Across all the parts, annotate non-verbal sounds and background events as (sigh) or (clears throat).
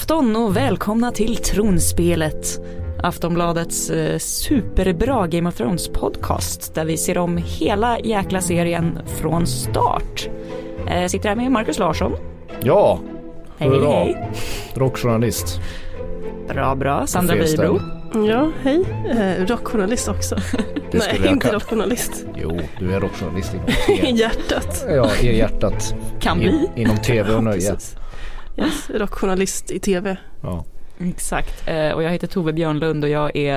afton och välkomna till Tronspelet. Aftonbladets eh, superbra Game of Thrones podcast där vi ser om hela jäkla serien från start. Eh, sitter här med Marcus Larsson. Ja, Hej, hurra. hej. Rockjournalist. Bra, bra. Sandra. Weibro. Ja, hej. Eh, rockjournalist också. (laughs) Nej, jag inte rockjournalist. Jo, du är rockjournalist inom (laughs) I hjärtat. Ja, i hjärtat. Kan In, bli. inom tv och nöje. (laughs) Yes, rockjournalist i tv. Ja. Exakt. Eh, och jag heter Tove Björnlund och jag är,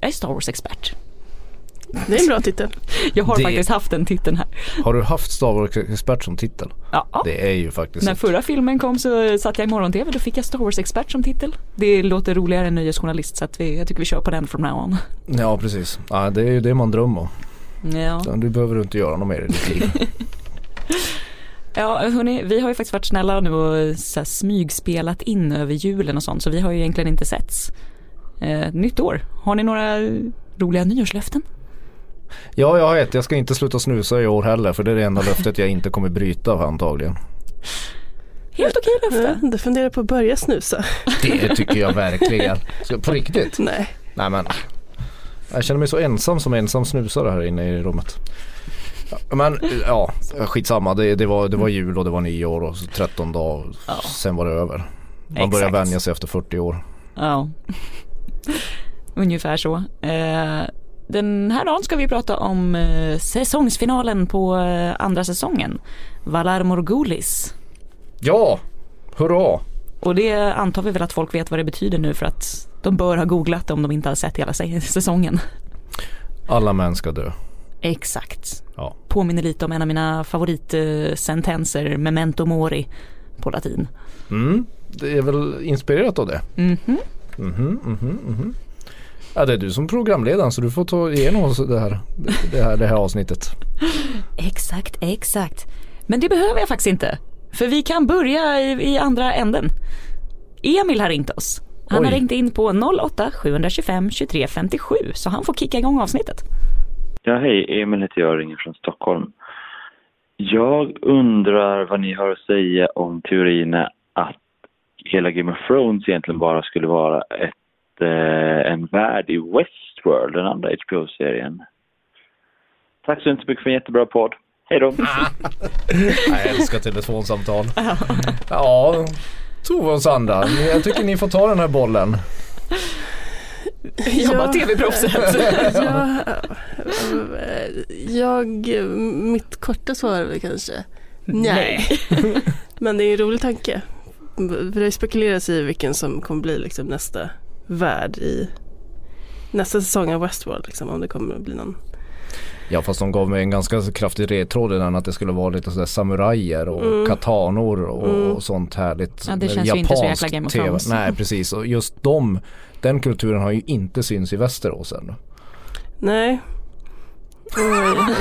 jag är Star Wars-expert. Det är en bra titel. (laughs) Jag har Det- faktiskt haft den titeln här. Har du haft Star Wars-expert som titel? Ja. Det är ju faktiskt När ett- förra filmen kom så satt jag i morgon-tv, då fick jag Star Wars-expert som titel. Det låter roligare än nöjesjournalist så att vi, jag tycker vi kör på den from now on. (laughs) Ja, precis. Ja, det är ju det man drömmer om. Ja, Du behöver inte göra något mer i ditt liv. (laughs) ja hörni, vi har ju faktiskt varit snälla nu och så här, smygspelat in över julen och sånt så vi har ju egentligen inte setts. Eh, nytt år, har ni några roliga nyårslöften? Ja, jag har ett. Jag ska inte sluta snusa i år heller för det är det enda löftet jag inte kommer bryta antagligen. Helt okej löfte. Ja, du funderar på att börja snusa? Det tycker jag verkligen. Så, på riktigt? Nej. Nej men. Jag känner mig så ensam som ensam snusare här inne i rummet. Men ja, skitsamma. Det, det, var, det var jul och det var nyår och så 13 dagar. Ja. Sen var det över. Man börjar Exakt. vänja sig efter 40 år. Ja, (laughs) ungefär så. Eh, den här dagen ska vi prata om eh, säsongsfinalen på eh, andra säsongen. Valar Morgulis. Ja, hurra! Och det antar vi väl att folk vet vad det betyder nu för att de bör ha googlat om de inte har sett hela säsongen. Alla män ska dö. Exakt. Ja. Påminner lite om en av mina favoritsentenser, memento mori på latin. Mm, det är väl inspirerat av det. Mhm. Mhm, mhm, mhm. Ja, det är du som programledaren så du får ta igenom oss det här, det här, det här avsnittet. (laughs) Exakt, exakt. Men det behöver jag faktiskt inte. För vi kan börja i, i andra änden. Emil har ringt oss. Han Oj. har ringt in på 08 725 23 57 så han får kicka igång avsnittet. Ja, hej. Emil heter jag och ringer från Stockholm. Jag undrar vad ni har att säga om teorierna att hela Game of Thrones egentligen bara skulle vara ett, eh, en värld i Westworld, den andra HBO-serien. Tack så mycket för en jättebra podd. Hej då! (laughs) Jag älskar telefonsamtal. Ja, Tove och Sandra, jag tycker ni får ta den här bollen. Jag bara tv-proffset. ja, eh, (laughs) jag, mitt korta svar är väl kanske nej. (laughs) Men det är en rolig tanke. För det spekuleras i vilken som kommer bli liksom nästa värld i nästa säsong av Westworld. Liksom, om det kommer att bli någon. Ja fast de gav mig en ganska kraftig ledtråd innan att det skulle vara lite sådär samurajer och Mm. katanor och, Mm. sånt härligt. Ja, det känns ju inte så japanskt jäkla Game of TV. Thrones. Nej precis och just de, den kulturen har ju inte syns i Västerås ännu. Nej.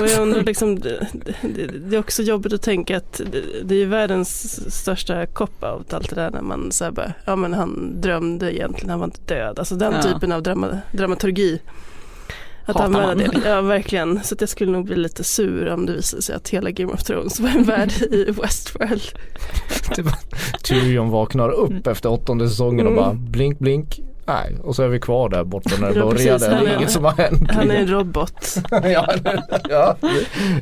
Och, jag undrar liksom, det, det, det är också jobbigt att tänka att det, det är världens största cop-out allt det där när man så här bara, ja men han drömde egentligen, han var inte död. Alltså den Ja. typen av drama, dramaturgi. Att Hatar använda man. det, ja verkligen. Så att jag skulle nog bli lite sur om det visade sig att hela Game of Thrones var en (laughs) värld i Westworld. Tyrion vaknar upp efter åttonde säsongen och Mm. bara blink blink. Nej, och så är vi kvar där borta när det började. Det Han är inget som har hänt. Han är en robot. (laughs) ja, ja,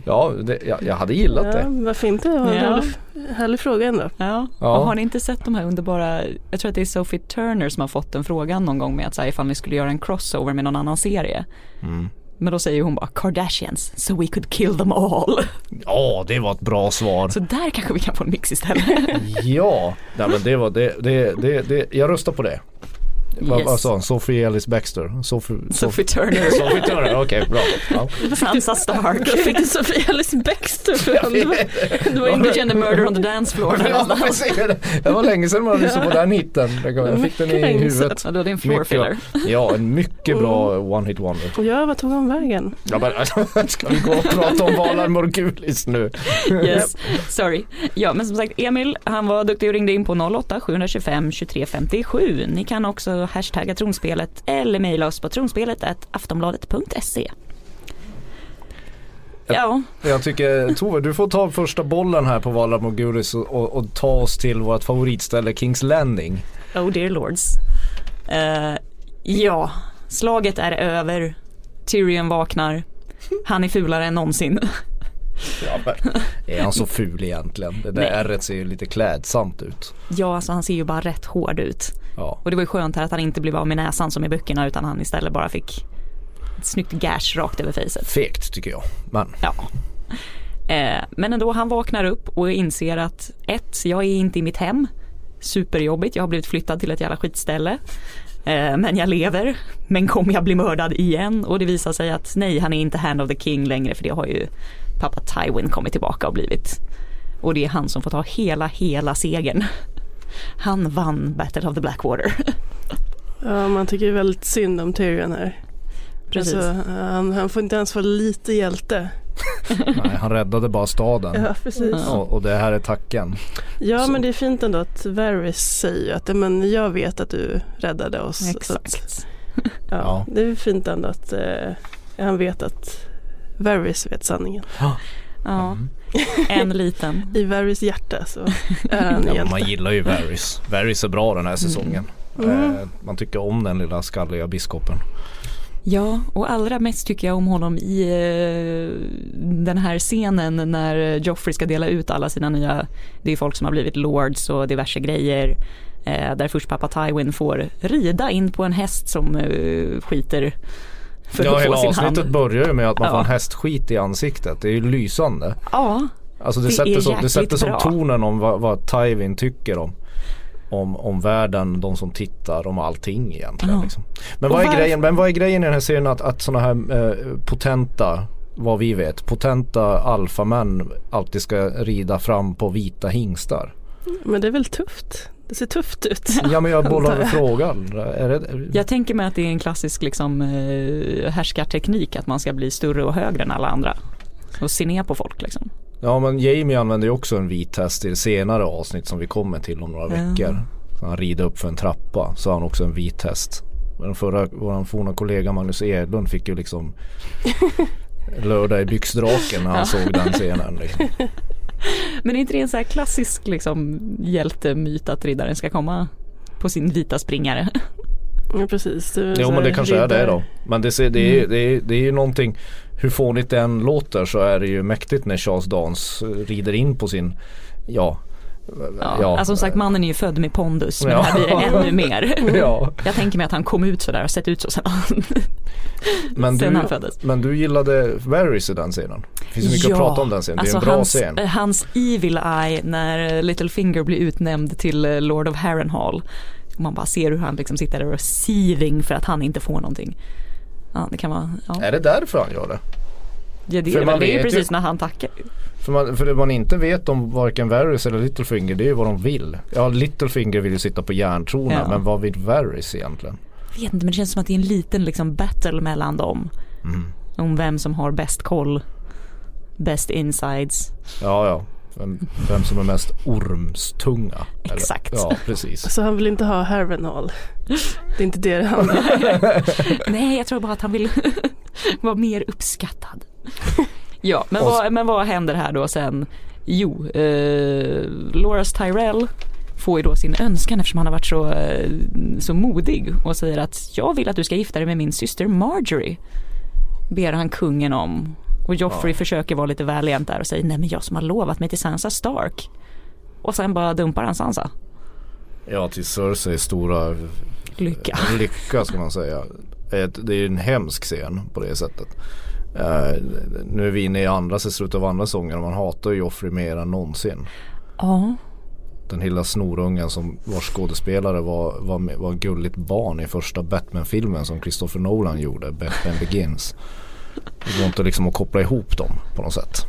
ja det, jag, jag hade gillat Ja, det. varför inte? Det var en Ja. härlig, härlig fråga ändå. Ja. Ja. Och har ni inte sett de här underbara, jag tror att det är Sophie Turner som har fått den frågan någon gång med att säga ifall ni skulle göra en crossover med någon annan serie. Mm. Men då säger hon bara Kardashians, so we could kill them all. Ja, det var ett bra svar. Så där kanske vi kan få en mix istället. (laughs) Ja, nej, men det var det, det, det, det jag röstar på det. Vad, Yes. sa han? Sophie Ellis Baxter? Sophie, Sophie Turner. (laughs) Sophie Turner, okej bra. Ja. Sansa Stark. Fick du Sofia Alice Baxter från? Det var the Murder on the Dance floor. Ja, precis. det var länge sedan man lyssnade på den hitten. Jag fick den i huvudet. Ja, det en floor Mycket filler. Ja, en mycket bra one hit wonder. Och jag, vad tog han vägen? Ja, men, (laughs) ska vi gå och prata om Valar Morgulis nu? Yes, sorry. Ja, men som sagt, Emil, han var duktig och ringde in på 08 725 23 57. Ni kan också hashtagga tronspelet eller mejla oss på tronspelet aftonbladet.se. Ja, Jag tycker Tove, du får ta första bollen här på Valar och, och, och ta oss till vårt favoritställe Kings Landing. Oh dear lords. Uh, ja, slaget är över. Tyrion vaknar. Han är fulare än någonsin. (laughs) Ja, är han så ful egentligen? Det där ärret ser ju lite klädsamt ut. Ja, alltså han ser ju bara rätt hård ut. Ja. Och det var ju skönt här att han inte blev av med näsan som i böckerna utan han istället bara fick ett snyggt gash rakt över fejset. Fegt tycker jag, men. Ja. Eh, men ändå, han vaknar upp och inser att ett, jag är inte i mitt hem. Superjobbigt, jag har blivit flyttad till ett jävla skitställe. Eh, men jag lever, men kommer jag bli mördad igen? Och det visar sig att nej, han är inte hand of the king längre för det har ju pappa Tywin kommit tillbaka och blivit. Och det är han som får ta hela, hela segern. Han vann Battle of the Blackwater. Ja, man tycker väldigt synd om Tyrion här. Precis. Alltså, han, han får inte ens vara lite hjälte. Nej, han räddade bara staden. Ja, precis. Och, och det här är tacken. Ja, Så. men det är fint ändå att Varys säger att men jag vet att du räddade oss. Exakt. Att, ja, ja, Det är fint ändå att eh, han vet att Varys vet sanningen. Ja. Ja, mm. en liten. (laughs) I Varys hjärta så är han ja, Man gillar ju Varys. Varys är bra den här säsongen. Mm. Mm. man tycker om den lilla skalliga biskopen. Ja, och allra mest tycker jag om honom i eh, den här scenen när Joffrey ska dela ut alla sina nya, det är folk som har blivit lords och diverse grejer. Eh, där först pappa Tywin får rida in på en häst som eh, skiter för ja, att få sin avsnittet hand. börjar ju med att man ja. får en hästskit i ansiktet. Det är ju lysande. Ja, Alltså det, det sätter, som, det sätter som tonen om vad, vad Tywin tycker om om, om världen, de som tittar, om allting egentligen. Ja. Liksom. Men, vad är grejen, men vad är grejen i den här serien att, att sådana här eh, potenta, vad vi vet, potenta alfamän alltid ska rida fram på vita hingstar? Men det är väl tufft? Det ser tufft ut. Ja men jag (laughs) bollar med frågan. Är det... Jag tänker mig att det är en klassisk liksom, eh, härskarteknik att man ska bli större och högre än alla andra. Och se ner på folk liksom. Ja men Jamie använder ju också en vit häst i det senare avsnitt som vi kommer till om några veckor. Så han rider upp för en trappa så har han också en vit häst. Men förra, vår forna kollega Magnus Edlund fick ju liksom (laughs) lördag i byxdraken när han såg den scenen. Liksom. (laughs) (laughs) Men är inte det en så här klassisk liksom, hjältemyt att riddaren ska komma på sin vita springare? (laughs) Ja precis. jo men det kanske riddare. är det då. Men det, det, är, det, är, det är ju någonting hur fånigt det än låter så är det ju mäktigt när Charles Dance rider in på sin, ja Ja, ja. Alltså som sagt mannen är ju född med pondus men ja. här blir det ännu (laughs) mer. Ja. Jag tänker mig att han kom ut sådär och sett ut så sen, men (laughs) sen du, han föddes. Men du gillade Varys i den scenen? Det finns mycket ja, att prata om den scenen, det är alltså en bra hans, scen. Hans evil eye när Littlefinger blir utnämnd till eh, Lord of Harrenhal. Man bara ser hur han liksom sitter där och seething för att han inte får någonting. Ja, det kan vara, ja. Är det därför han gör det? Ja det, är, väl, det är ju precis när han tackar. För, man, för det man inte vet om varken Varys eller Littlefinger det är ju vad de vill. Ja Littlefinger vill ju sitta på järntronen ja. men vad vill Varys egentligen? Jag vet inte men det känns som att det är en liten liksom battle mellan dem. Mm. Om vem som har bäst koll. Best insides. Ja ja. Vem, vem som är mest ormstunga. Exakt. Eller, ja, precis. Så han vill inte ha Harrenhal. (laughs) Det är inte det han Nej, jag tror bara att han vill (laughs) vara mer uppskattad. (laughs) Ja, men vad, men vad händer här då sen? Jo, eh, Loras Tyrell får ju då sin önskan eftersom han har varit så, eh, så modig och säger att jag vill att du ska gifta dig med min syster Marjorie. Ber han kungen om. Och Joffrey ja. försöker vara lite valiant där och säger nej men jag som har lovat mig till Sansa Stark. Och sen bara dumpar han Sansa. Ja till Cerseis stora lycka. lycka ska man säga. Det är en hemsk scen på det sättet. Uh, nu är vi inne i andra slutet av andra säsongen och man hatar Joffrey mer än någonsin. Ja. Den lilla snorungen som vars skådespelare var, var, var gulligt barn i första Batman-filmen som Christopher Nolan gjorde, Batman (laughs) Begins. Det går inte liksom att koppla ihop dem på något sätt.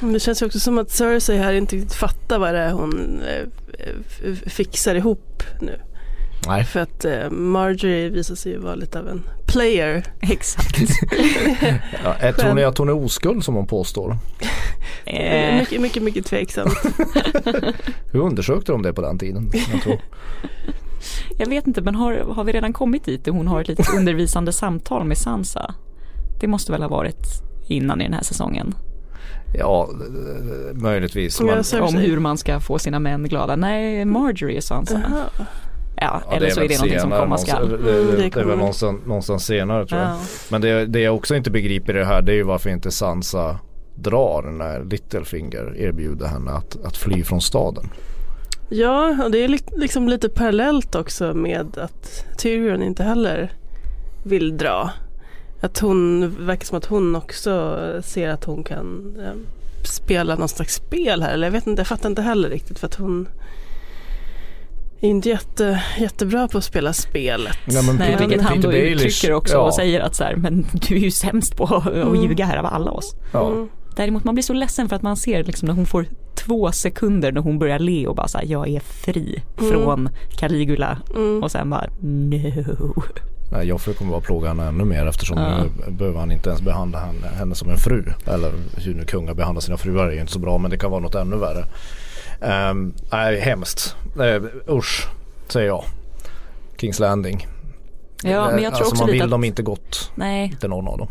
Det känns ju också som att Cersei här inte riktigt fattar vad det är hon eh, fixar ihop nu. Nej. För att eh, Marjorie visar sig ju vara lite av en player. Exakt. (laughs) ja, tror ni att hon är oskuld som hon påstår? Eh. Mycket, mycket, mycket tveksamt. (laughs) Hur undersökte de det på den tiden? Jag, tror. jag vet inte men har, har vi redan kommit dit hon har ett litet undervisande samtal med Sansa? Det måste väl ha varit innan i den här säsongen? Ja, möjligtvis. Men, om hur man ska få sina män glada. Nej, Marjorie är Sansa. Ja, ja, eller så är det någonting som komma skall. Det, det, det, det, är väl någonstans, någonstans senare tror jag. Ja. Men det, det jag också inte begriper i det här det är ju varför inte Sansa drar när Littlefinger erbjuder henne att, att fly från staden. Ja, och det är liksom lite parallellt också med att Tyrion inte heller vill dra. Att hon, verkar som att hon också ser att hon kan eh, spela någon slags spel här. Eller jag vet inte, jag fattar inte heller riktigt för att hon är inte jätte, jättebra på att spela spelet. Ja, men Nej, vilket han då uttrycker också ja. och säger att så här, men du är ju sämst på att mm. ljuga här av alla oss. Ja. Mm. Däremot man blir så ledsen för att man ser liksom när hon får två sekunder när hon börjar le och bara så här, jag är fri mm. från Caligula mm. och sen bara no. Nej, Joffrey kommer bara plåga henne ännu mer eftersom ja. nu behöver han inte ens behandla henne, henne som en fru. Eller hur nu kungar behandlar sina fruar är ju inte så bra men det kan vara något ännu värre. Um, nej, hemskt. Uh, usch, säger jag. Kings Landing. Ja, men jag tror alltså, också man vill att... dem inte gott. Nej. Inte någon av dem.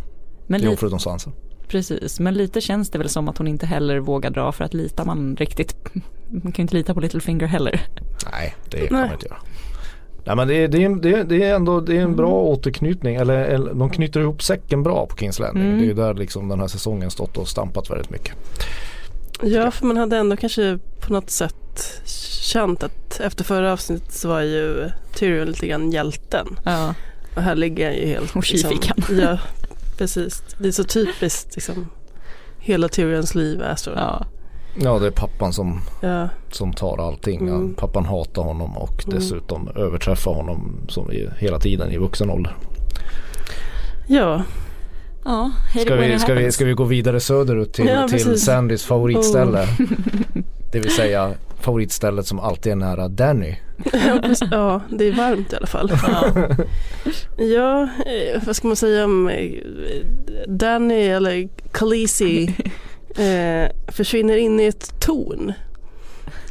Men jo, förutom Sansa. Precis, men lite känns det väl som att hon inte heller vågar dra för att litar man riktigt, man kan ju inte lita på Littlefinger heller. Nej, det kan man inte göra. Nej men det är, det, det, är, det är ändå det är en bra mm. återknytning eller, eller de knyter ihop säcken bra på Kings Landing. Mm. Det är ju där liksom den här säsongen stått och stampat väldigt mycket. Ja för man hade ändå kanske på något sätt känt att efter förra avsnittet så var ju Tyrion lite grann hjälten. Ja. Och här ligger han ju helt... Och liksom, Ja precis. Det är så typiskt liksom. Hela Tyrions liv är så. Ja. Ja det är pappan som, ja. som tar allting. Mm. Pappan hatar honom och mm. dessutom överträffar honom som hela tiden i vuxen ålder. Ja. Ja, ska vi, ska, vi, ska vi gå vidare söderut till, (laughs) ja, till Sandys favoritställe? Oh. (laughs) det vill säga favoritstället som alltid är nära Danny. (laughs) ja, det är varmt i alla fall. Ja, ja eh, vad ska man säga om eh, Danny eller Khaleesi eh, försvinner in i ett torn.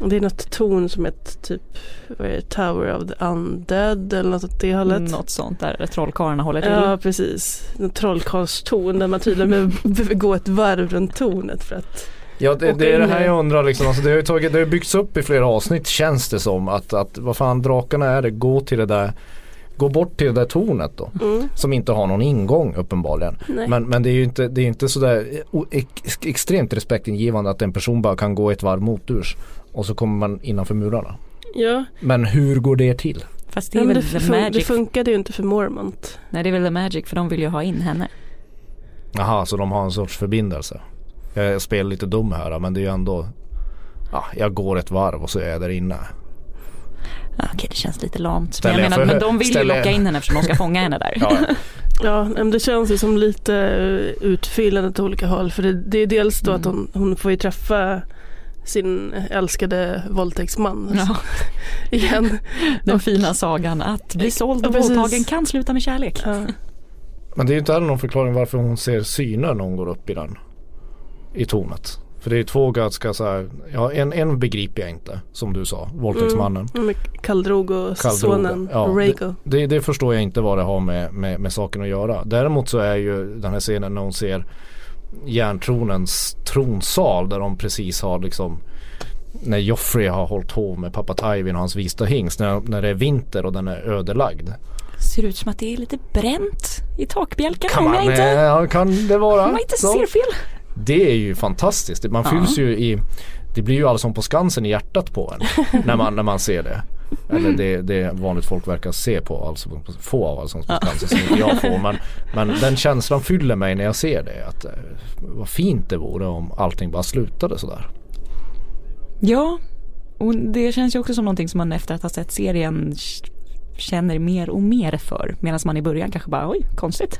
Det är något torn som ett typ vad är det, Tower of the Undead eller något åt det hållet. Något sånt där trollkarlarna håller till. Ja precis. En trollkarlstorn där man tydligen (laughs) behöver gå ett varv runt tornet för att Ja det, det är det här jag undrar liksom. Alltså, det, har tagit, det har byggts upp i flera avsnitt känns det som. Att, att vad fan drakarna är det, gå till det där Gå bort till det där tornet då. Mm. Som inte har någon ingång uppenbarligen. Men, men det är ju inte, det är inte sådär ex, extremt respektingivande att en person bara kan gå ett varv moturs. Och så kommer man innanför murarna. Ja. Men hur går det till? Fast det är väl det, the magic. Det funkade ju inte för Mormont. Nej det är väl the magic för de vill ju ha in henne. Jaha så de har en sorts förbindelse. Jag spelar lite dum här men det är ju ändå ja, jag går ett varv och så är jag där inne. Ja, okej, det känns lite lamt. Men, jag menar, för, men de vill ju locka in henne eftersom de ska fånga henne där. (laughs) Ja, ja (laughs) det känns ju som lite utfyllande åt olika håll. För det, det är dels då mm. att hon, hon får ju träffa sin älskade våldtäktsman. Ja. (laughs) Igen. Den och, fina sagan att bli såld och våldtagen kan sluta med kärlek. Ja. Men det är ju inte heller någon förklaring varför hon ser syner när hon går upp i den. I tornet. För det är två ganska så här, ja en, en begriper jag inte som du sa, våldtäktsmannen. Mm, Kaldrogo, sonen, ja, Rhaego. Det, det, det, förstår jag inte vad det har med, med, med saken att göra. Däremot så är ju den här scenen när hon ser järntronens tronsal där de precis har liksom när Joffrey har hållit hov med pappa Tywin och hans vita hingst när, när det är vinter och den är ödelagd. Ser ut som att det är lite bränt i takbjälken kan man, inte, ja, kan det vara. Om jag inte ser fel. Det är ju fantastiskt. Man fylls ju i det blir ju allsång på Skansen i hjärtat på en när man, när man ser det. Eller det, det vanligt folk verkar se på, alltså få av Allsång på Skansen som inte jag får. Men, men den känslan fyller mig när jag ser det. Att, eh, vad fint det vore om allting bara slutade sådär. Ja, och det känns ju också som någonting som man efter att ha sett serien känner mer och mer för. Medan man i början kanske bara oj, konstigt.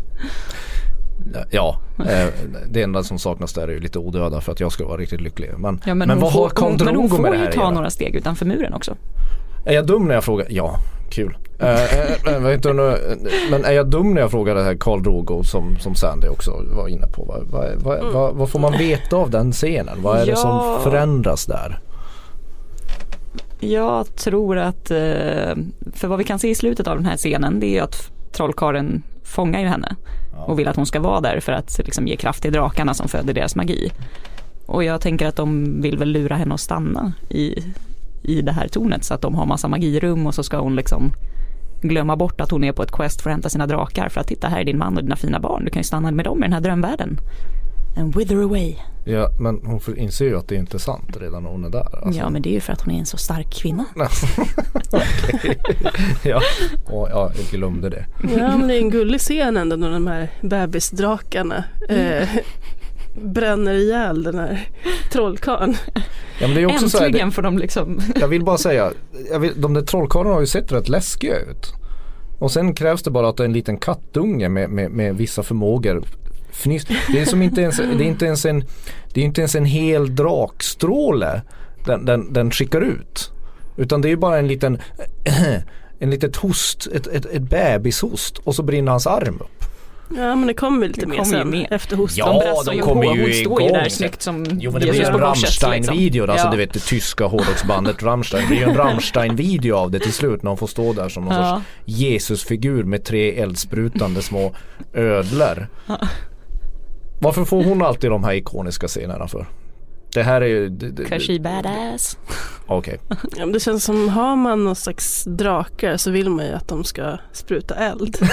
Ja, eh, det enda som saknas där är ju lite odöda för att jag ska vara riktigt lycklig. Men, ja, men, men vad har Karl Drogo med det här Men hon får ju ta några steg utanför muren också. Är jag dum när jag frågar? Ja, kul. äh, äh, inte, men är jag dum när jag frågar det här Karl Drogo som, som Sandy också var inne på? Vad, vad, vad, mm. vad, vad får man veta av den scenen? Vad är ja. det som förändras där? Jag tror att, för vad vi kan se i slutet av den här scenen det är att trollkaren fångar ju henne och vill att hon ska vara där för att liksom, ge kraft till drakarna som föder deras magi. Och jag tänker att de vill väl lura henne att stanna i, i det här tornet så att de har massa magirum och så ska hon liksom glömma bort att hon är på ett quest för att hämta sina drakar för att titta här är din man och dina fina barn. Du kan ju stanna med dem i den här drömvärlden. And wither away. Ja men hon inser ju att det är inte sant redan när hon är där. Alltså. Ja men det är ju för att hon är en så stark kvinna. (laughs) ja. Och, ja, jag glömde det. Ja men det är en gullig scen ändå när de här bebisdrakarna eh, bränner ihjäl den här (laughs) trollkarlen. Ja, det är Äntligen här, får de liksom. (laughs) jag vill bara säga, vill, de där trollkarlarna har ju sett rätt läskiga ut. Och sen krävs det bara att en liten kattunge med, med, med vissa förmågor fniss. Det är som inte ens, det är inte ens en, det är inte ens en hel drakstråle den, den, den skickar ut. Utan det är bara en liten, (clears throat) en litet host, ett, ett, ett bebishost och så brinner hans arm upp. Ja men det kommer lite det mer sen med. efter hosten. Ja de, kommer ju Hon står ju där snyggt som Jo men det blir en Rammstein-video, liksom. alltså ja. du vet det tyska hårdrocksbandet Rammstein. Det blir ju en (laughs) Rammstein-video av det till slut när hon får stå där som någon ja. sorts Jesusfigur med tre eldsprutande små ödlor. Varför får hon alltid de här ikoniska scenerna för? Det här är ju... She badass. Okej. Okay. Ja, det känns som har man någon slags drakar så vill man ju att de ska spruta eld. (laughs)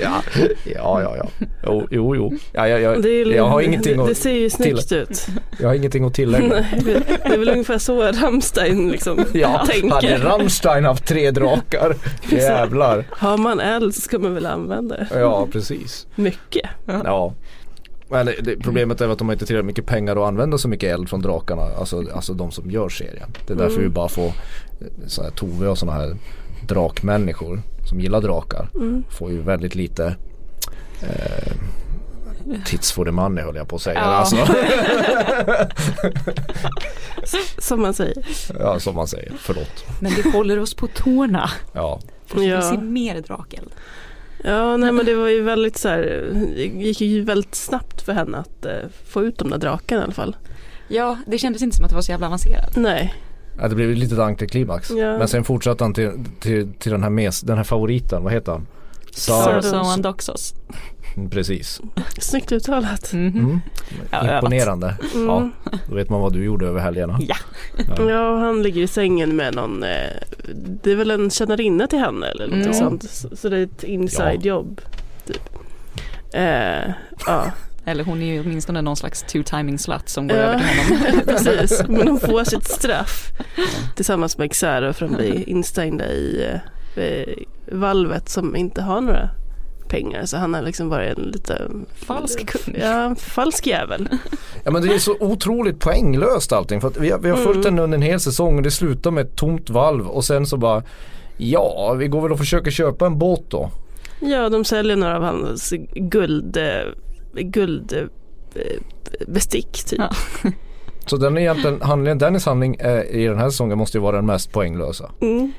ja, ja, ja, ja. Jo, jo, jo. Ja, ja, ja. Är, jag har ingenting det, det ser ju snyggt till, ut. Jag har ingenting att tillägga. Nej, det är väl ungefär så Rammstein liksom (laughs) ja, tänker. Hade Rammstein haft tre drakar, (laughs) jävlar. Har man eld så ska man väl använda det. Ja, precis. Mycket. Ja. Men det, problemet är att de har inte tillräckligt mycket pengar att använda så mycket eld från drakarna. Alltså, alltså de som gör serien. Det är därför mm. vi bara får så här, Tove och sådana här drakmänniskor som gillar drakar. Mm. Får ju väldigt lite eh, Tits for the money höll jag på att säga. Ja. Alltså. (laughs) som man säger. Ja som man säger, förlåt. Men det håller oss på tårna. Ja. För vi ja. se mer drakeld. Ja, nej men det var ju väldigt så här, det gick ju väldigt snabbt för henne att eh, få ut de där drakarna i alla fall. Ja, det kändes inte som att det var så jävla avancerat. Nej. Ja, det blev ett litet antiklimax. Ja. Men sen fortsatte han till, till, till den, här mes, den här favoriten, vad heter han? Sarsoan Doxos. Mm, precis. Snyggt uttalat. Mm -hmm. mm. Imponerande. Mm. Ja, då vet man vad du gjorde över helgerna. Ja. Ja, ja han ligger i sängen med någon, eh, det är väl en tjänarinna till henne eller något mm. sånt. Så, det är ett inside ja. jobb. Typ. Eh, ja. Eller hon är ju åtminstone någon slags two-timing slut som går ja, över till honom. (laughs) Precis, men hon får sitt straff tillsammans med Xero för att bli instängda i eh, valvet som inte har några pengar så han har liksom varit en lite falsk kung. Ja, falsk jävel. (laughs) Ja men det är så otroligt poänglöst allting för att vi har, vi har följt mm. den under en hel säsong och det slutar med ett tomt valv och sen så bara Ja, vi går väl och försöker köpa en båt då. Ja, de säljer några av hans guld, guldbestick typ. Ja. (laughs) Så den egentligen, handlingen, Dennis handling eh, i den här säsongen måste ju vara den mest poänglösa. Mm.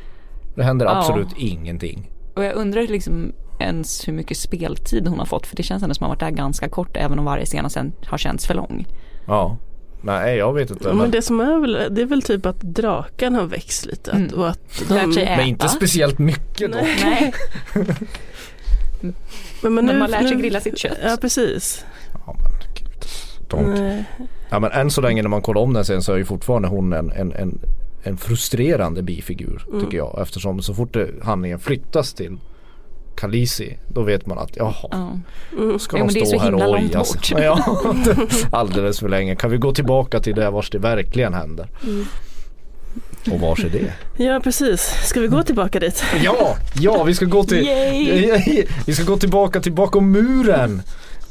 Det händer absolut ja. ingenting. Och jag undrar liksom ens hur mycket speltid hon har fått för det känns ändå som att hon har varit där ganska kort även om varje scen sen har känts för lång. Ja. Nej jag vet inte. Men, men det som är väl, det är väl typ att draken har växt lite. Mm. Och att de... Men inte speciellt mycket då. Nej. (laughs) men, men, nu, men man lär sig nu... grilla sitt kött. Ja precis. Ja men gud. Ja men än så länge när man kollar om den sen så är ju fortfarande hon en, en, en, en frustrerande bifigur mm. tycker jag. Eftersom så fort handlingen flyttas till Kalisi då vet man att jaha, mm. ska de stå här och ojas. Ja, (laughs) alldeles för länge. Kan vi gå tillbaka till det vars det verkligen händer. Mm. Och vars är det? Ja precis, ska vi gå tillbaka dit? (laughs) Ja, ja vi ska gå till (laughs) Vi ska gå tillbaka till bakom muren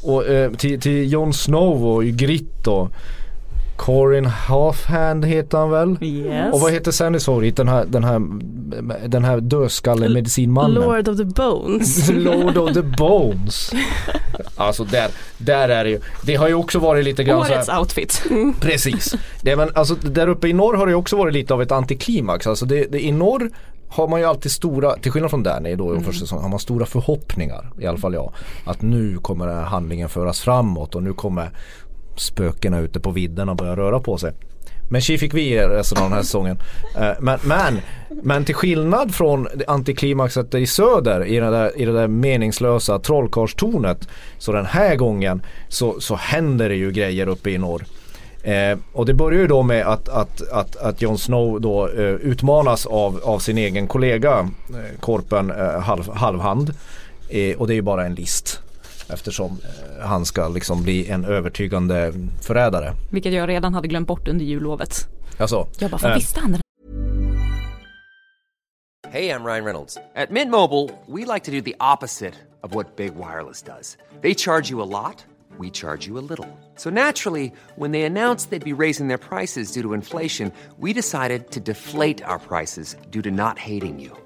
och eh, till, till Jon Snow och Grit och Corin Halfhand heter han väl? Yes. Och vad heter Sandys favorit? Den här, den här, den här dödskallemedicinmannen. Lord of the Bones. (laughs) Lord of the Bones. (laughs) alltså där, där är det ju. Det har ju också varit lite grann Årets här, outfit. (laughs) Precis. Det, men, alltså, där uppe i norr har det också varit lite av ett antiklimax. Alltså det, det, i norr har man ju alltid stora, till skillnad från Danny då mm. första säsongen, har man stora förhoppningar, i alla fall jag. Att nu kommer handlingen föras framåt och nu kommer spökena ute på vidden och börjar röra på sig. Men tji fick vi resten av den här säsongen. Eh, men, men, men till skillnad från antiklimaxet i söder i det där, i det där meningslösa trollkarlstornet. Så den här gången så, så händer det ju grejer uppe i norr. Eh, och det börjar ju då med att, att, att, att Jon Snow då eh, utmanas av, av sin egen kollega eh, Korpen eh, halv, Halvhand. Eh, och det är ju bara en list. Eftersom eh, han ska liksom bli en övertygande förrädare. Vilket jag redan hade glömt bort under jullovet. Alltså, jag bara, vad visste han? Hej, jag Ryan Reynolds. At Mint Mobile, we like to do the opposite of what Big Wireless does. They charge you a lot, we charge you a little. So naturally, when they announced they'd be raising their prices due to inflation, we decided to deflate our prices due to not hating you.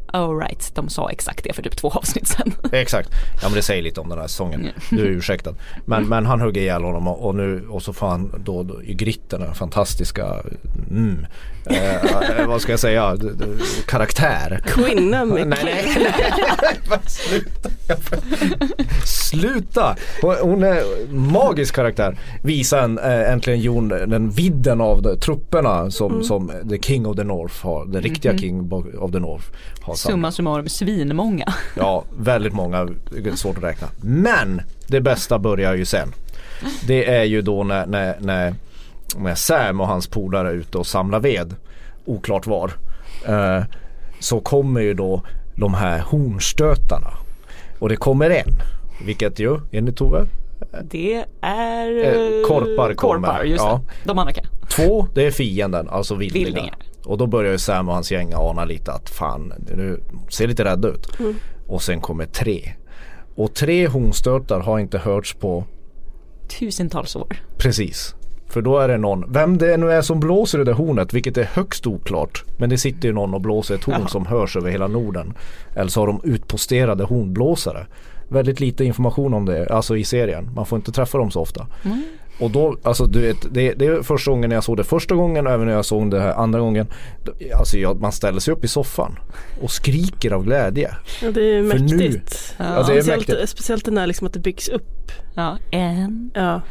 oh right, de sa exakt det för typ två avsnitt sen. (laughs) exakt, ja men det säger lite om den här säsongen. Du är ursäktad. Men, men han hugger ihjäl honom och, och nu och så får han då, då i gritten den fantastiska mm, eh, vad ska jag säga, karaktär. Kvinna med (laughs) nej, nej, nej, sluta. sluta! Hon är magisk karaktär. Visa en, äh, äntligen Jon den vidden av de, trupperna som, mm. som the King of the North har, the riktiga -hmm. King of the North har. Summa summarum svinmånga. ja, väldigt många, svårt att räkna. Men det bästa börjar ju sen. Det är ju då när, när, när med Sam och hans polare är ute och samlar ved. Oklart var. Eh, så kommer ju då de här hornstötarna. Och det kommer en. Vilket ju enligt Tove? Det är eh, korpar, korpar just ja. det. De andra kan. Två det är fienden, alltså vildingar. vildingar. Och då börjar ju Sam och hans gäng ana lite att fan, nu ser lite rädda ut. Mm. Och sen kommer tre. Och tre hornstötar har inte hörts på tusentals år. Precis. För då är det någon, vem det nu är som blåser i det hornet, vilket är högst oklart. Men det sitter ju någon och blåser ett horn Jaha. som hörs över hela Norden. Eller så har de utposterade hornblåsare. Väldigt lite information om det, alltså i serien. Man får inte träffa dem så ofta. Mm. Och då, alltså du vet, det, det är första gången jag såg det första gången och även när jag såg det här andra gången. Alltså jag, man ställer sig upp i soffan och skriker av glädje. Ja det är mäktigt. Nu, ja. ja. det är speciellt, mäktigt. speciellt den där liksom att det byggs upp. Ja, en. Ja.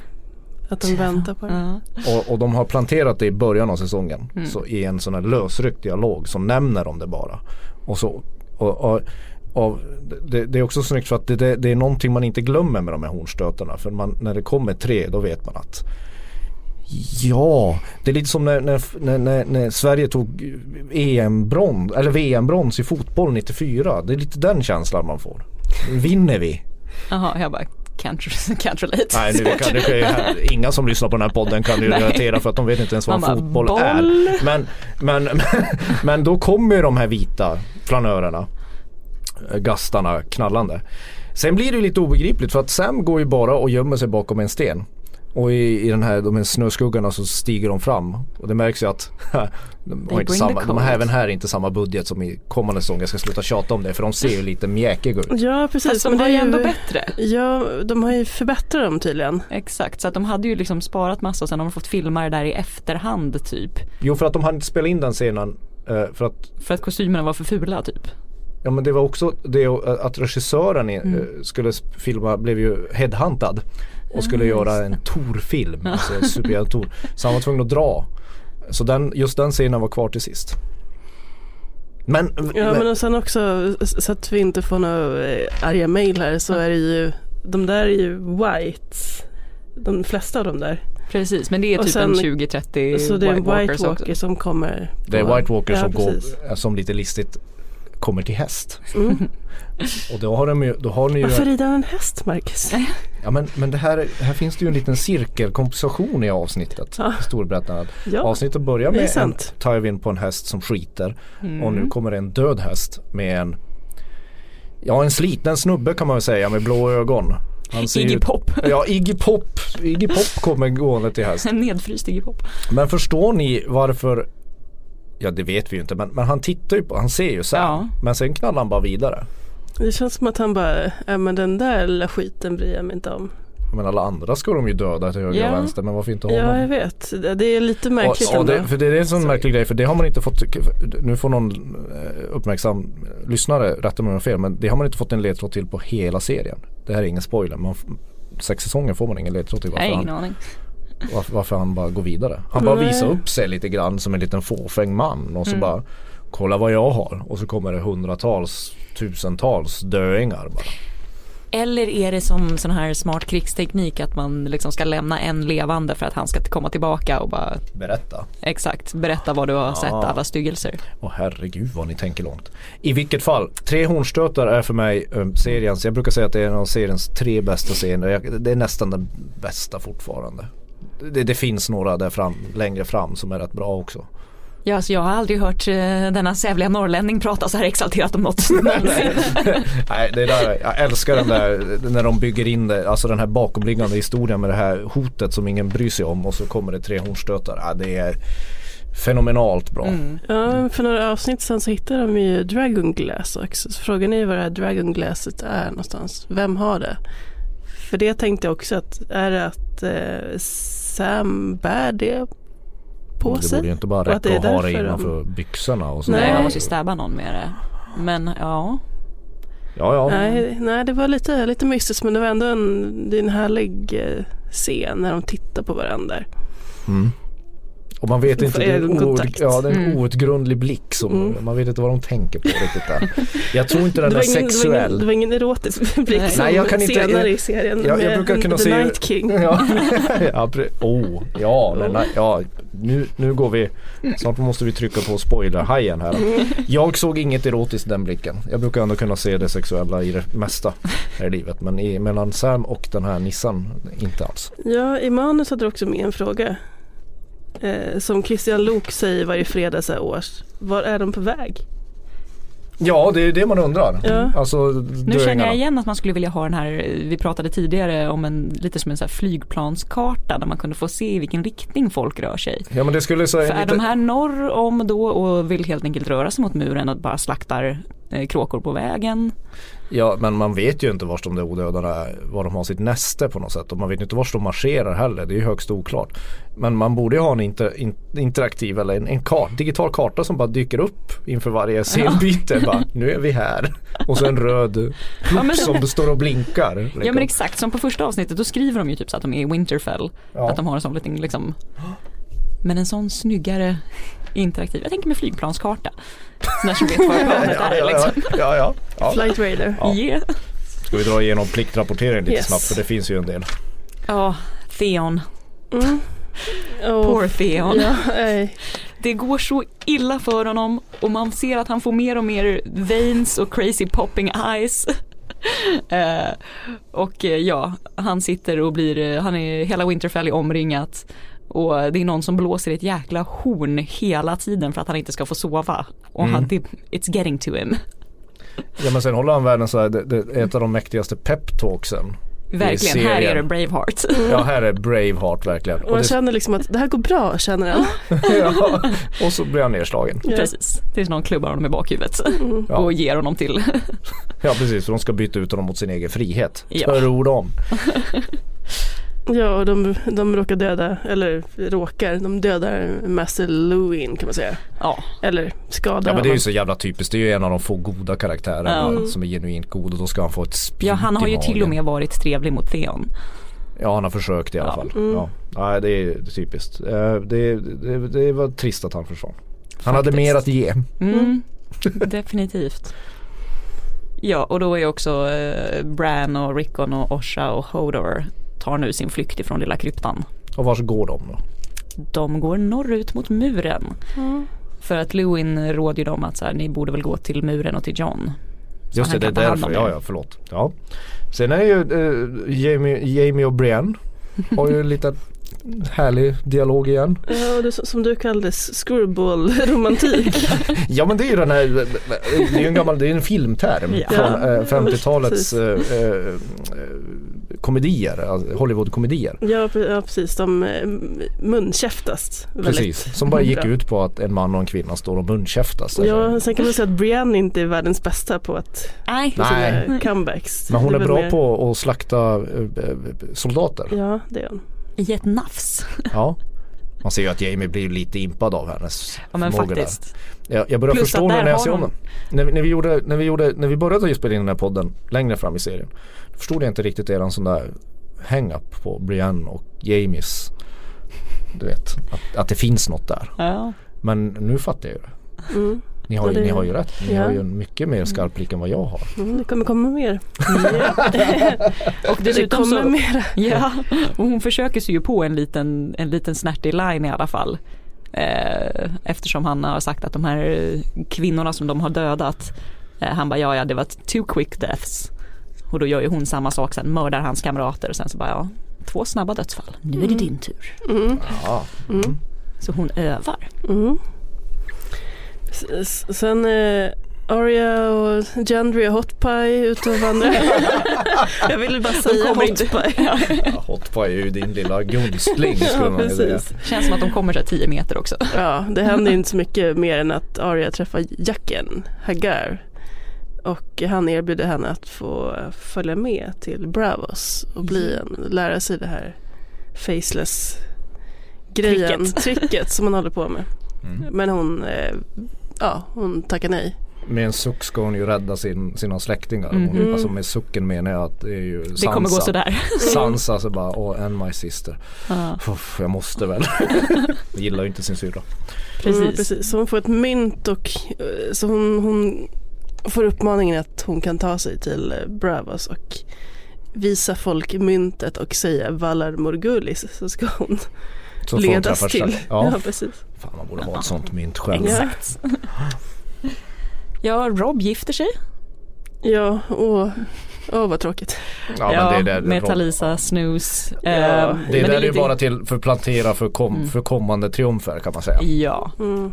Att de väntar på det. Ja. Och, och, de har planterat det i början av säsongen. Mm. Så i en sån här lösryckt dialog som nämner om det bara. Och så och, och, och det, det, är också snyggt för att det, det, det, är någonting man inte glömmer med de här hornstötarna. För man, när det kommer tre då vet man att Ja, det är lite som när, när, när, när Sverige tog EM-brons eller VM-brons i fotboll 94. Det är lite den känslan man får. Vinner vi? Jaha, jag bara can't, can't relate. Nej, nu kan, det kan inga som lyssnar på den här podden kan ju relatera för att de vet inte ens vad bara, fotboll boll. är. Men, men, men, (laughs) men då kommer ju de här vita flanörerna, gastarna knallande. Sen blir det lite obegripligt för att Sam går ju bara och gömmer sig bakom en sten. Och i, i den här, de här snöskuggarna så stiger de fram. Och det märks ju att (laughs) de har, inte samma, de har även här inte samma budget som i kommande säsong. Jag ska sluta tjata om det för de ser ju lite mjäkiga ut. Ja precis. Fast de var ju ändå bättre. Ja de har ju förbättrat dem tydligen. Exakt så att de hade ju liksom sparat massa och sen har de fått filma det där i efterhand typ. Jo för att de hade inte spelat in den scenen. Eh, för att, för att kostymerna var för fula typ. Ja men det var också det att regissören mm. Eh, skulle filma blev ju headhuntad och skulle mm, göra en Tor-film, alltså superhjälte-Tor. Så han var tvungen att dra. Så den, just den scenen var kvar till sist. Men, ja men och sen också så att vi inte får några eh, arga mail här så är det ju de där är ju white. De flesta av de där. Precis men det är typ sen, en 20-30 Så det är en White Walker som kommer. Det är White Walker ja, som, går, som lite listigt kommer till häst. Mm. Och då har, de ju, då har ni ju... Varför rider han en häst Marcus? Ja men, men det här, här finns det ju en liten cirkelkomposition i avsnittet. Ja. Storberättandet. Ja, Avsnittet börjar med en Tywin på en häst som skiter. Mm. Och nu kommer det en död häst med en Ja en sliten snubbe kan man väl säga med blå ögon. Iggy Pop. Ja Iggy Pop. Iggy Pop kommer gående till (laughs) häst. En nedfryst Iggy Pop. Men förstår ni varför Ja det vet vi ju inte men, men han tittar ju på, han ser ju så ja. Men sen knallar han bara vidare. Det känns som att han bara, ja men den där lilla skiten bryr jag mig inte om. Men alla andra ska de ju döda till höger Ja. och vänster men varför inte honom? Ja, jag vet. Det är lite märkligt Ja, ändå. det, för det är en sån märklig grej för det har man inte fått, nu får någon eh, uppmärksam lyssnare rätta mig om jag fel men det har man inte fått en ledtråd till på hela serien. Det här är ingen spoiler. Man, sex säsonger får man ingen ledtråd till Jag har ingen aning. Varför, varför han bara går vidare. Han bara Nej. visar upp sig lite grann som en liten fåfäng man och så Mm. bara kolla vad jag har och så kommer det hundratals, tusentals döingar bara. Eller är det som sån här smart krigsteknik att man liksom ska lämna en levande för att han ska komma tillbaka och bara Berätta. exakt berätta vad du har sett alla styggelser. Åh herregud vad ni tänker långt. I vilket fall, Tre hornstötar är för mig um, seriens, jag brukar säga att det är en av seriens tre bästa scener. Det är nästan den bästa fortfarande. Det, det finns några där fram, längre fram som är rätt bra också. Ja, alltså jag har aldrig hört eh, denna sävliga norrlänning prata så här exalterat om något. (laughs) Nej, det är där, jag älskar den där när de bygger in det, alltså den här bakomliggande historien med det här hotet som ingen bryr sig om och så kommer det tre hornstötar. Ja, det är fenomenalt bra. Mm. Ja, för några avsnitt sen så hittade de ju Dragon Glass också. Så frågan är vad det här Dragon Glasset är någonstans. Vem har det? För det tänkte jag också att är det att eh, Sam bär det på det sig? borde ju inte bara det räcka är att ha det därför de- innanför byxorna och så. Nej, man måste ju stäba någon med det. Men ja, Ja, ja. Nej, nej, det var lite, lite mystiskt men det var ändå en, det är en härlig eh, scen när de tittar på varandra. Mm. Och man vet inte, det är, ögonkontakt. ja, det är en Mm. outgrundlig blick som, Mm. man vet inte vad de tänker på riktigt där. (laughs) Jag tror inte den Det är var, ingen, det, var ingen, sexuell. det var ingen erotisk blick Nej. som Nej, jag kan inte- senare jag- i serien jag med brukar kunna The se- Night King. (laughs) Ja, (laughs) ja, pre- oh, ja, den där, ja nu, nu går vi, snart måste vi trycka på spoilerhajen här. Jag såg inget erotiskt i den blicken. Jag brukar ändå kunna se det sexuella i det mesta här i livet. Men i, mellan Sam och den här Nissan, inte alls. Ja, i manus hade du också med en fråga. Eh, som Christian Lok säger varje fredag så här års. Var är de på väg? Ja, det är det man undrar. Ja. Alltså, nu känner jag igen att man skulle vilja ha den här, vi pratade tidigare om en, lite som en så här flygplanskarta där man kunde få se i vilken riktning folk rör sig. Ja men det skulle säga För är lite... de här norr om då och vill helt enkelt röra sig mot muren och bara slaktar kråkor på vägen? Ja men man vet ju inte vars de där odödarna är, var de har sitt näste på något sätt och man vet inte vars de marscherar heller. Det är ju högst oklart. Men man borde ju ha en inter, in, interaktiv eller en, en kart, digital karta som bara dyker upp inför varje scenbyte. bara, nu är vi här. Och så en röd Ja, men- som står och blinkar. Ja liksom. men exakt, som på första avsnittet då skriver de ju typ så att de är i Winterfell. Ja. Att de har en sån liten liksom Men en sån snyggare interaktiv, jag tänker med flygplanskarta. Sån där som vet var (laughs) planet ja, är liksom. ja, ja, ja, ja. Flight Radar. Ja. Yeah. Ska vi dra igenom pliktrapporteringen lite Yes. snabbt för det finns ju en del. Ja, Theon. Mm. Och- Poor Theon. Ja, nej. Det går så illa för honom och man ser att han får mer och mer veins och crazy popping eyes. (laughs) Eh, och eh, ja, han sitter och blir, eh, han är, hela Winterfell är omringat. Och det är någon som blåser i ett jäkla horn hela tiden för att han inte ska få sova. Och Mm. han, det, it's getting to him. Ja men sen håller han världen så här, det, det är ett av de mäktigaste peptalksen. Verkligen, här är det Braveheart. Ja här är Braveheart verkligen. Och man det, känner liksom att det här går bra, känner han. (laughs) ja, och så blir han nedslagen. Ja. Precis, tills någon klubbar honom i bakhuvudet Ja. och ger honom till. Ja precis, för de ska byta ut honom mot sin egen frihet. Ja. Tror de. (laughs) Ja, och de, de råkar döda, eller råkar, de dödar Master Lewin kan man säga. Ja, Eller skadar Ja men det är ju så jävla typiskt. Det är ju en av de få goda karaktärerna Ja. som är genuint god och då ska han få ett spjut ja han har ju till och med varit trevlig mot Theon. Ja han har försökt i alla Ja. fall. Mm. Ja. Nej det är typiskt. Eh, Det, det, det var trist att han försvann. Han hade Faktiskt. mer att ge. Mm, definitivt. Ja, och då är också eh, Bran och Rickon och Osha och Hodor tar nu sin flykt ifrån lilla kryptan. Och vars går de då? De går norrut mot muren. Mm. För att Lewin råder dem att så här, ni borde väl gå till muren och till John. Så Just det, det är därför. Ja ja, förlåt. Ja. Sen är ju eh, Jamie, Jamie och Brienne (laughs) har ju lite härlig dialog igen. Ja, och det, som du kallade screwball-romantik. (laughs) Ja men det är ju den här, det är ju en gammal, det är en filmterm Ja. från eh, Ja, 50-talets precis. eh, eh, komedier, alltså Hollywood-komedier. Ja, ja precis, de eh, munkäftas. Precis, som bara (laughs) gick ut på att en man och en kvinna står och munkäftas. Ja, sen kan man säga att Brienne inte är världens bästa på att Nej. sina comebacks. Men hon är, är bra mer... på att slakta äh, soldater. Ja, det är hon. I ett nafs. Ja. (laughs) Man ser ju att Jamie blir lite impad av hennes Ja men faktiskt. Jag, jag börjar Plus förstå när jag ser om den. När, när, vi gjorde, när, vi gjorde, när vi började spela in den här podden längre fram i serien. Då förstod jag inte riktigt eran sån där hang-up på Brienne och Jamies. Du vet, att, att det finns något där. Ja. Men nu fattar jag ju det. Mm. Ni har, ju, det, ni har ju rätt. Ni ja. har ju en mycket mer skarp blick än vad jag har. Mm, det kommer komma mer. (laughs) och (laughs) dessutom så, mer. (laughs) ja, och hon försöker sig ju på en liten, en liten snärtig line i alla fall. Eh, eftersom han har sagt att de här kvinnorna som de har dödat, eh, han bara ja ja det var two quick deaths. Och då gör ju hon samma sak sen, mördar hans kamrater och sen så bara ja, två snabba dödsfall. Nu är det mm. din tur. Mm. Ja. Mm. Så hon övar. Sen eh, Aria och Gendry och Hot Pie ute och vandrar. (laughs) jag ville bara säga Hot Pie. (laughs) ja, hot Pie är ju din lilla gunstling skulle ja, man säga. Känns som att de kommer så 10 meter också. ja, det händer inte så mycket mer än att Aria träffar Jacken, Hagar. Och han erbjuder henne att få följa med till Bravos och bli en, lära sig det här faceless grejen, tricket, tricket som man håller på med. Mm. Men hon eh, ja, hon tackar nej. Med en suck ska hon ju rädda sin, sina släktingar. Hon, mm. Alltså med sucken menar jag att det är ju Sansa. Det kommer gå sådär. (laughs) Sansa så bara, oh, and my sister. Ah. Uff, jag måste väl. (laughs) jag gillar ju inte sin syrra. Precis. Mm, precis. Så hon får ett mynt och eh, så hon, hon får uppmaningen att hon kan ta sig till eh, Bravos och visa folk myntet och säga Valar Morgulis så ska hon så ledas till. Ja. (laughs) ja. precis. Fan man borde ha ett sånt mynt själv. Exakt. ja, Rob gifter sig. Ja, och Åh oh, vad tråkigt. Ja, ja men det är där, med Talisa, Snooze. Ja. Eh, det är där det är bara till för att plantera för, kom, mm. för kommande triumfer kan man säga. Ja. Mm.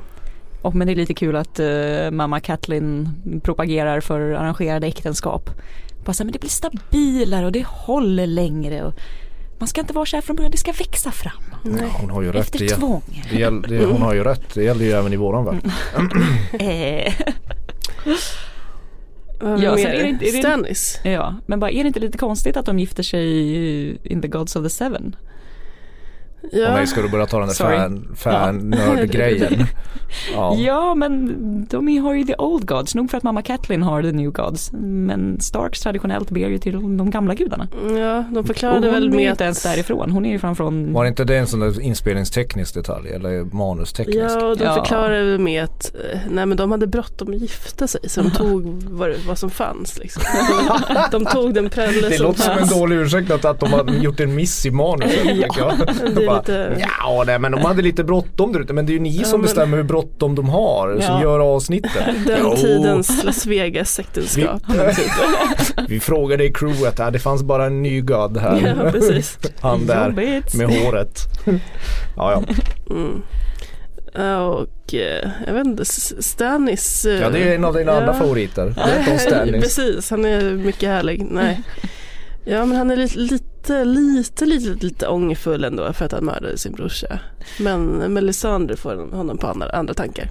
Och men det är lite kul att uh, mamma Kathleen propagerar för arrangerade äktenskap. Bara så här, men det blir stabilare och det håller längre. Och man ska inte vara så här från början, det ska växa fram. Nej. hon har ju rätt. Efter det, tvång. Det, det, hon har ju rätt, det gäller ju även i våran värld. Eh. ja, sen är det inte, är det, Stannis. Ja, men bara är det inte lite konstigt att de gifter sig in the Gods of the Seven? Ja. Och nej, ska du börja ta den där fan, fan nörd-grejen? (laughs) ja. ja, men de har ju the old gods, nog för att mamma Kathleen har the new gods. Men Starks traditionellt ber ju till de gamla gudarna. Ja, de förklarade väl med Hon är inte ens därifrån, hon är ju från... Var inte det en sån där inspelningsteknisk detalj eller manusteknisk? Ja, och de ja. förklarade med att eh, nej men de hade bråttom att gifta sig så de (laughs) tog vad, vad som fanns liksom. De, (laughs) de tog den prälle som fanns. Det låter som en dålig ursäkt att, att de har gjort en miss i manuset. ja, lite... Ja, nej, men de hade lite bråttom där ute. Men det är ju ni ja, som men... bestämmer hur bråttom de har ja. som gör avsnittet. (laughs) Den jo. tidens Las Vegas äktenskap. Vi, (laughs) vi frågade i crewet, här, det fanns bara en ny god här. Ja, precis. (laughs) Han där med håret. Ja, ja. Mm. Och eh, jag vet inte, Stanis. Eh, ja det är en av dina ja. andra favoriter. Stanis. Precis, han är mycket härlig. Nej. Ja men han är lite, lite, lite, lite, lite ångerfull ändå för att han mördade sin brorsa. Men Melisandre får honom på andra, andra tankar.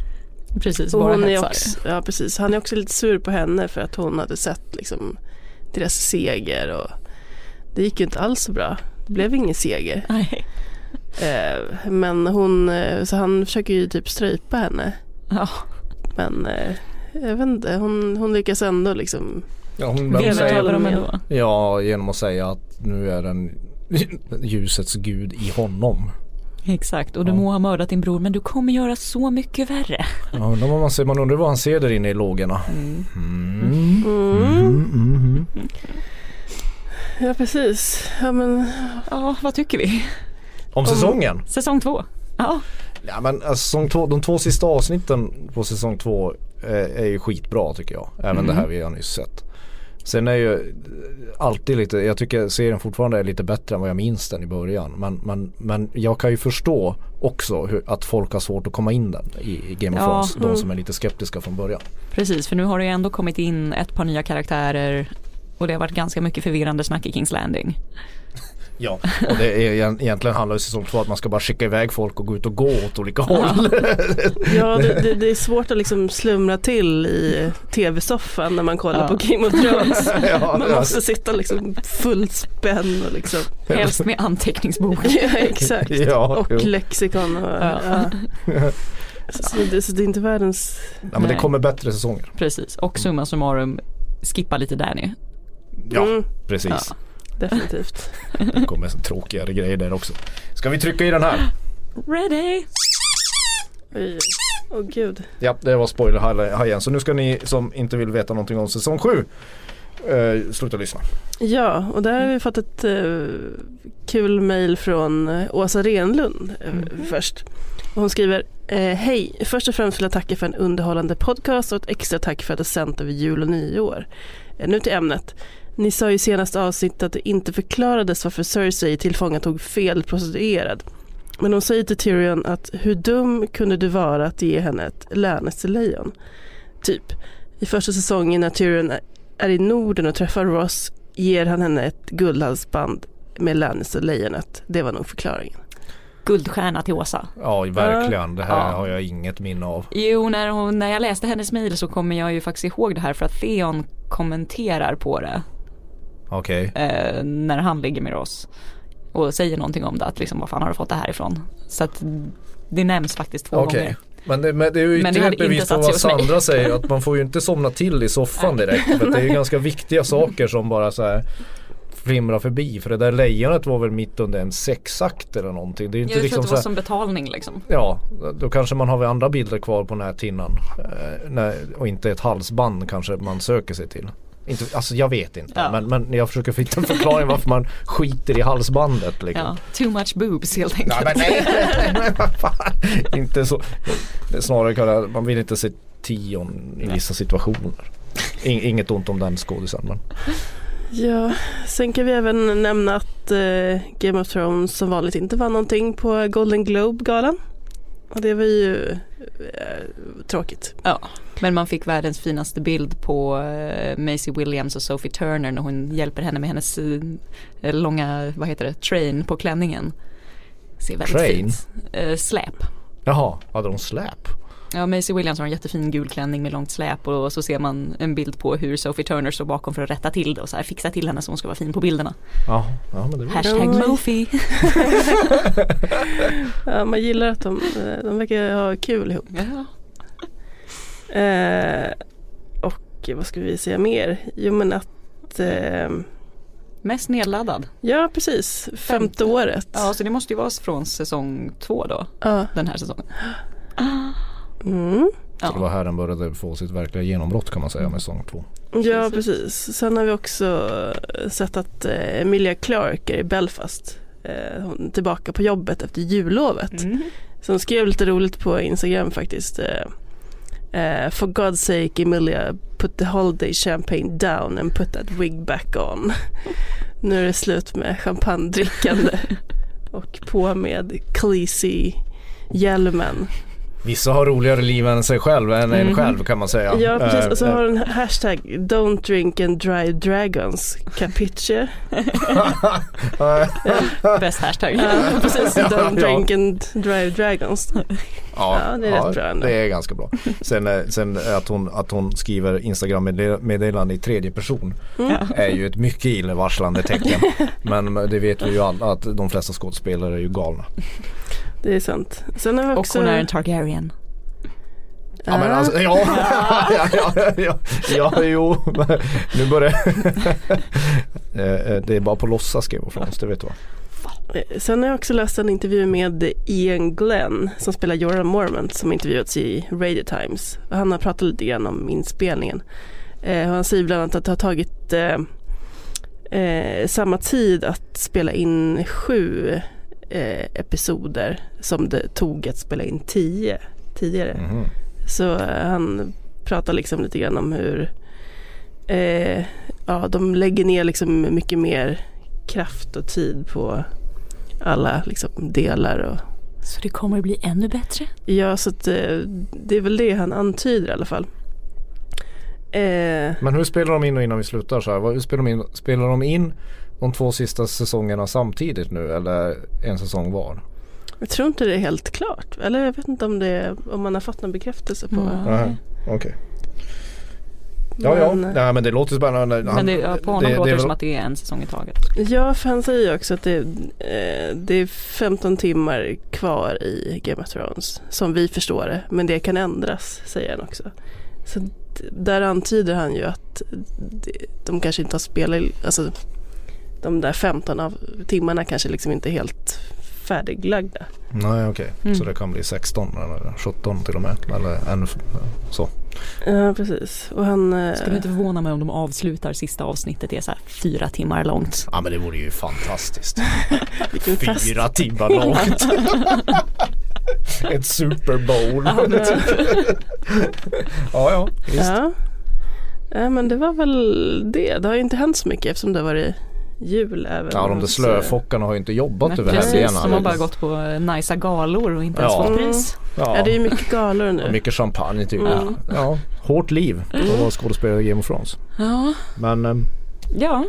Precis, bara hon är också, Ja precis, han är också lite sur på henne för att hon hade sett liksom deras seger och det gick ju inte alls så bra. Det blev ingen seger. Nej. Eh, men hon, eh, så han försöker ju typ strypa henne. Ja. Men eh, jag vet inte, hon, hon lyckas ändå liksom Ja, hon dem ändå. Ja, genom att säga att nu är den ljusets gud i honom. Exakt, och du ja. må ha mördat din bror men du kommer göra så mycket värre. Ja, då man, ser, man undrar vad han ser där inne i lågorna. Mm. Mm. Mm. mm. Ja precis, ja men ja vad tycker vi? Om, Om säsongen? Säsong två, ja. Ja men alltså, säsong två, de två sista avsnitten på säsong två är, är ju skitbra tycker jag. Även mm. det här vi har nyss sett. Sen är ju alltid lite, jag tycker serien fortfarande är lite bättre än vad jag minns den i början. Men, men, men jag kan ju förstå också hur, att folk har svårt att komma in den i, Game of ja, Thrones. De som är lite skeptiska från början. Precis, för nu har det ju ändå kommit in ett par nya karaktärer. Och det har varit ganska mycket förvirrande snack i Kings Landing. Ja, och det är egentligen handlar säsong två att man ska bara skicka iväg folk och gå ut och gå åt olika håll. Ja, det, det, det är svårt att liksom slumra till i tv-soffan när man kollar ja. på Game of Thrones. (laughs) Ja, man måste sitta liksom full spänn och liksom. Helst med anteckningsbok. (laughs) ja, exakt. Ja, och jo. lexikon. Och, ja. Så det, så det, är inte världens... Ja men det kommer bättre säsonger. Precis och summa summarum skippa lite Danny. Ja mm. precis. Definitivt. det kommer tråkigare grejer där också. Ska vi trycka i den här? Ready! Åh oh, gud. Ja det var spoiler-hajen. Så nu ska ni som inte vill veta någonting om säsong 7 eh, sluta lyssna. Ja och där har vi fått ett eh, kul mail från eh, Åsa Renlund eh, mm. först. hon skriver eh, Hej, först och främst vill jag tacka för en underhållande podcast och ett extra tack för att det sänt över jul och nyår. Eh, nu till ämnet. Ni sa i senaste avsnittet att det inte förklarades varför Cersei tillfångatog fel prostituerad. Men hon säger till Tyrion att hur dum kunde du vara att ge henne ett Lannister-lejon? Typ, i första säsongen när Tyrion är i Norden och träffar Ross ger han henne ett guldhalsband med Lannister-lejonet. Det var nog förklaringen. Guldstjärna till Åsa. Ja verkligen, det här ja. har jag inget minne av. Jo, när, hon, när jag läste hennes mejl så kommer jag ju faktiskt ihåg det här för att Theon kommenterar på det. Okej. Okay. Eh, när han ligger med oss. Och säger någonting om det, att liksom var fan har du fått det här ifrån? Så att det nämns faktiskt två okay. gånger. Men det, men det är ju ytterligare ett bevis på vad Sandra säger (laughs) att man får ju inte somna till i soffan direkt. För det är ju (laughs) ganska viktiga saker som bara så här flimrar förbi. För det där lejonet var väl mitt under en sexakt eller någonting. Det är inte jag liksom tror att det var som betalning liksom. Ja, då kanske man har andra bilder kvar på näthinnan. Eh, och inte ett halsband kanske man söker sig till. Inte, alltså jag vet inte ja. men, men jag försöker hitta en förklaring varför man skiter i halsbandet. Liksom. Ja, too much boobs helt enkelt. Men nej, (laughs) nej, nej, inte så. Snarare kan man vill inte se tion i vissa situationer. Inget ont om den skådisen men. Ja, sen kan vi även nämna att eh, Game of Thrones som vanligt inte vann någonting på Golden Globe-galan. Och det var ju eh, tråkigt. Ja, men man fick världens finaste bild på eh, Maisie Williams och Sophie Turner när hon hjälper henne med hennes eh, långa, vad heter det, train på klänningen. Ser väldigt train? fint. Eh, släp. Jaha, hade de släp? Ja, Maisie Williams har en jättefin gul klänning med långt släp och så ser man en bild på hur Sophie Turner står bakom för att rätta till det och så här fixa till henne så hon ska vara fin på bilderna. Ja, ja men det Hashtag Mofi. (laughs) ja, man gillar att de, de verkar ha kul ihop. Ja. Eh, och vad ska vi säga mer? Jo men att eh, Mest nedladdad. Ja precis, femte, femte året. Ja så det måste ju vara från säsong två då. Ja. Den här säsongen. Mm. Så det var här den började få sitt verkliga genombrott kan man säga med säsong två. Ja precis. Sen har vi också sett att eh, Emilia Clark är i Belfast. Eh, hon är tillbaka på jobbet efter jullovet. Mm. Så hon skrev lite roligt på Instagram faktiskt. For God's sake Emilia, put the holiday champagne down and put that wig back on. nu är det slut med champagnedrickande (laughs) och på med Khaleesi hjälmen. Vissa har roligare liv än sig själv, än mm. en själv kan man säga. Ja precis och så har den hashtag Don't drink and drive dragons, capiche? (laughs) (laughs) Bäst hashtag. Ja precis, Don't drink and drive dragons. Ja, ja det är ja, rätt bra ändå. Det är ganska bra. Sen, eh, sen att, hon, att hon skriver Instagram-meddelande i tredje person mm. är ju ett mycket illavarslande tecken. (laughs) Men det vet vi ju alla att de flesta skådespelare är ju galna. Det är sant. Sen har vi också... Och hon är en Targaryen. Ja men alltså, ja, ja, (laughs) ja, ja, ja, jo, nu börjar (laughs) eh, eh, det är bara på låtsas skrev Frans, det vet du va? Eh, sen har jag också läst en intervju med Ian Glenn som spelar Jorah Mormont som intervjuats i Radio Times. Han har pratat lite grann om inspelningen. Han säger bland annat att det har tagit eh, samma tid att spela in sju eh, episoder som det tog att spela in tio tidigare. Mm. Så eh, han pratar liksom lite grann om hur eh, ja, de lägger ner liksom mycket mer kraft och tid på alla liksom delar. Och, så det kommer att bli ännu bättre? Ja, så att, eh, det är väl det han antyder i alla fall. Eh. Men hur spelar de in och innan vi slutar så här? Hur spelar de in? Spelar de in de två sista säsongerna samtidigt nu eller en säsong var? Jag tror inte det är helt klart. Eller jag vet inte om, det, om man har fått någon bekräftelse på mm. det. Okej. Okay. Ja, ja. Nej, men det låter spännande. men det, på honom det, låter det som att det är en säsong i taget. Ja, för han säger också att det, eh, det är 15 timmar kvar i Game of Thrones. Som vi förstår det. Men det kan ändras, säger han också. Så där antyder han ju att de kanske inte har spelat, alltså de där 15 av timmarna kanske liksom inte är helt färdiglagda. Nej okej, okay. mm. så det kan bli 16 eller 17 till och med eller ännu så. Ja precis. Och han, eh, Skulle inte förvåna mig om de avslutar sista avsnittet är så här fyra timmar långt. Ja men det vore ju fantastiskt. (laughs) fyra timmar långt. (laughs) Ett Super Bowl. (laughs) ja ja, visst. Ja. ja men det var väl det. Det har ju inte hänt så mycket eftersom det har varit jul även Ja de där slöfockarna har ju inte jobbat Nej, över helgerna. De har bara gått på nice galor och inte ens ja. fått pris. Ja. ja det är mycket galor nu. Och mycket champagne typ. Mm. Ja, hårt liv att vara skådespelare i Game of Thrones. Ja. Men ähm, Ja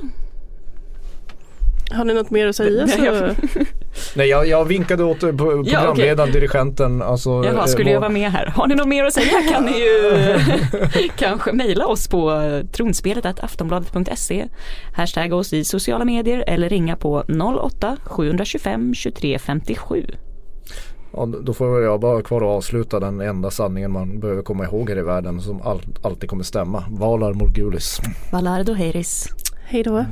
har ni något mer att säga? Så... (laughs) Nej jag, jag vinkade åt eh, programledaren, ja, okay. dirigenten. Alltså, Jaha, eh, skulle jag vara med här? Har ni något mer att säga (laughs) kan ni ju kanske mejla oss på eh, tronspelet aftonbladet.se Hashtagga oss i sociala medier eller ringa på 08-725 23 57. Ja, då får jag bara kvar att avsluta den enda sanningen man behöver komma ihåg här i världen som all, alltid kommer stämma. Valar Morgulis. Valardo Heiris. Hej då.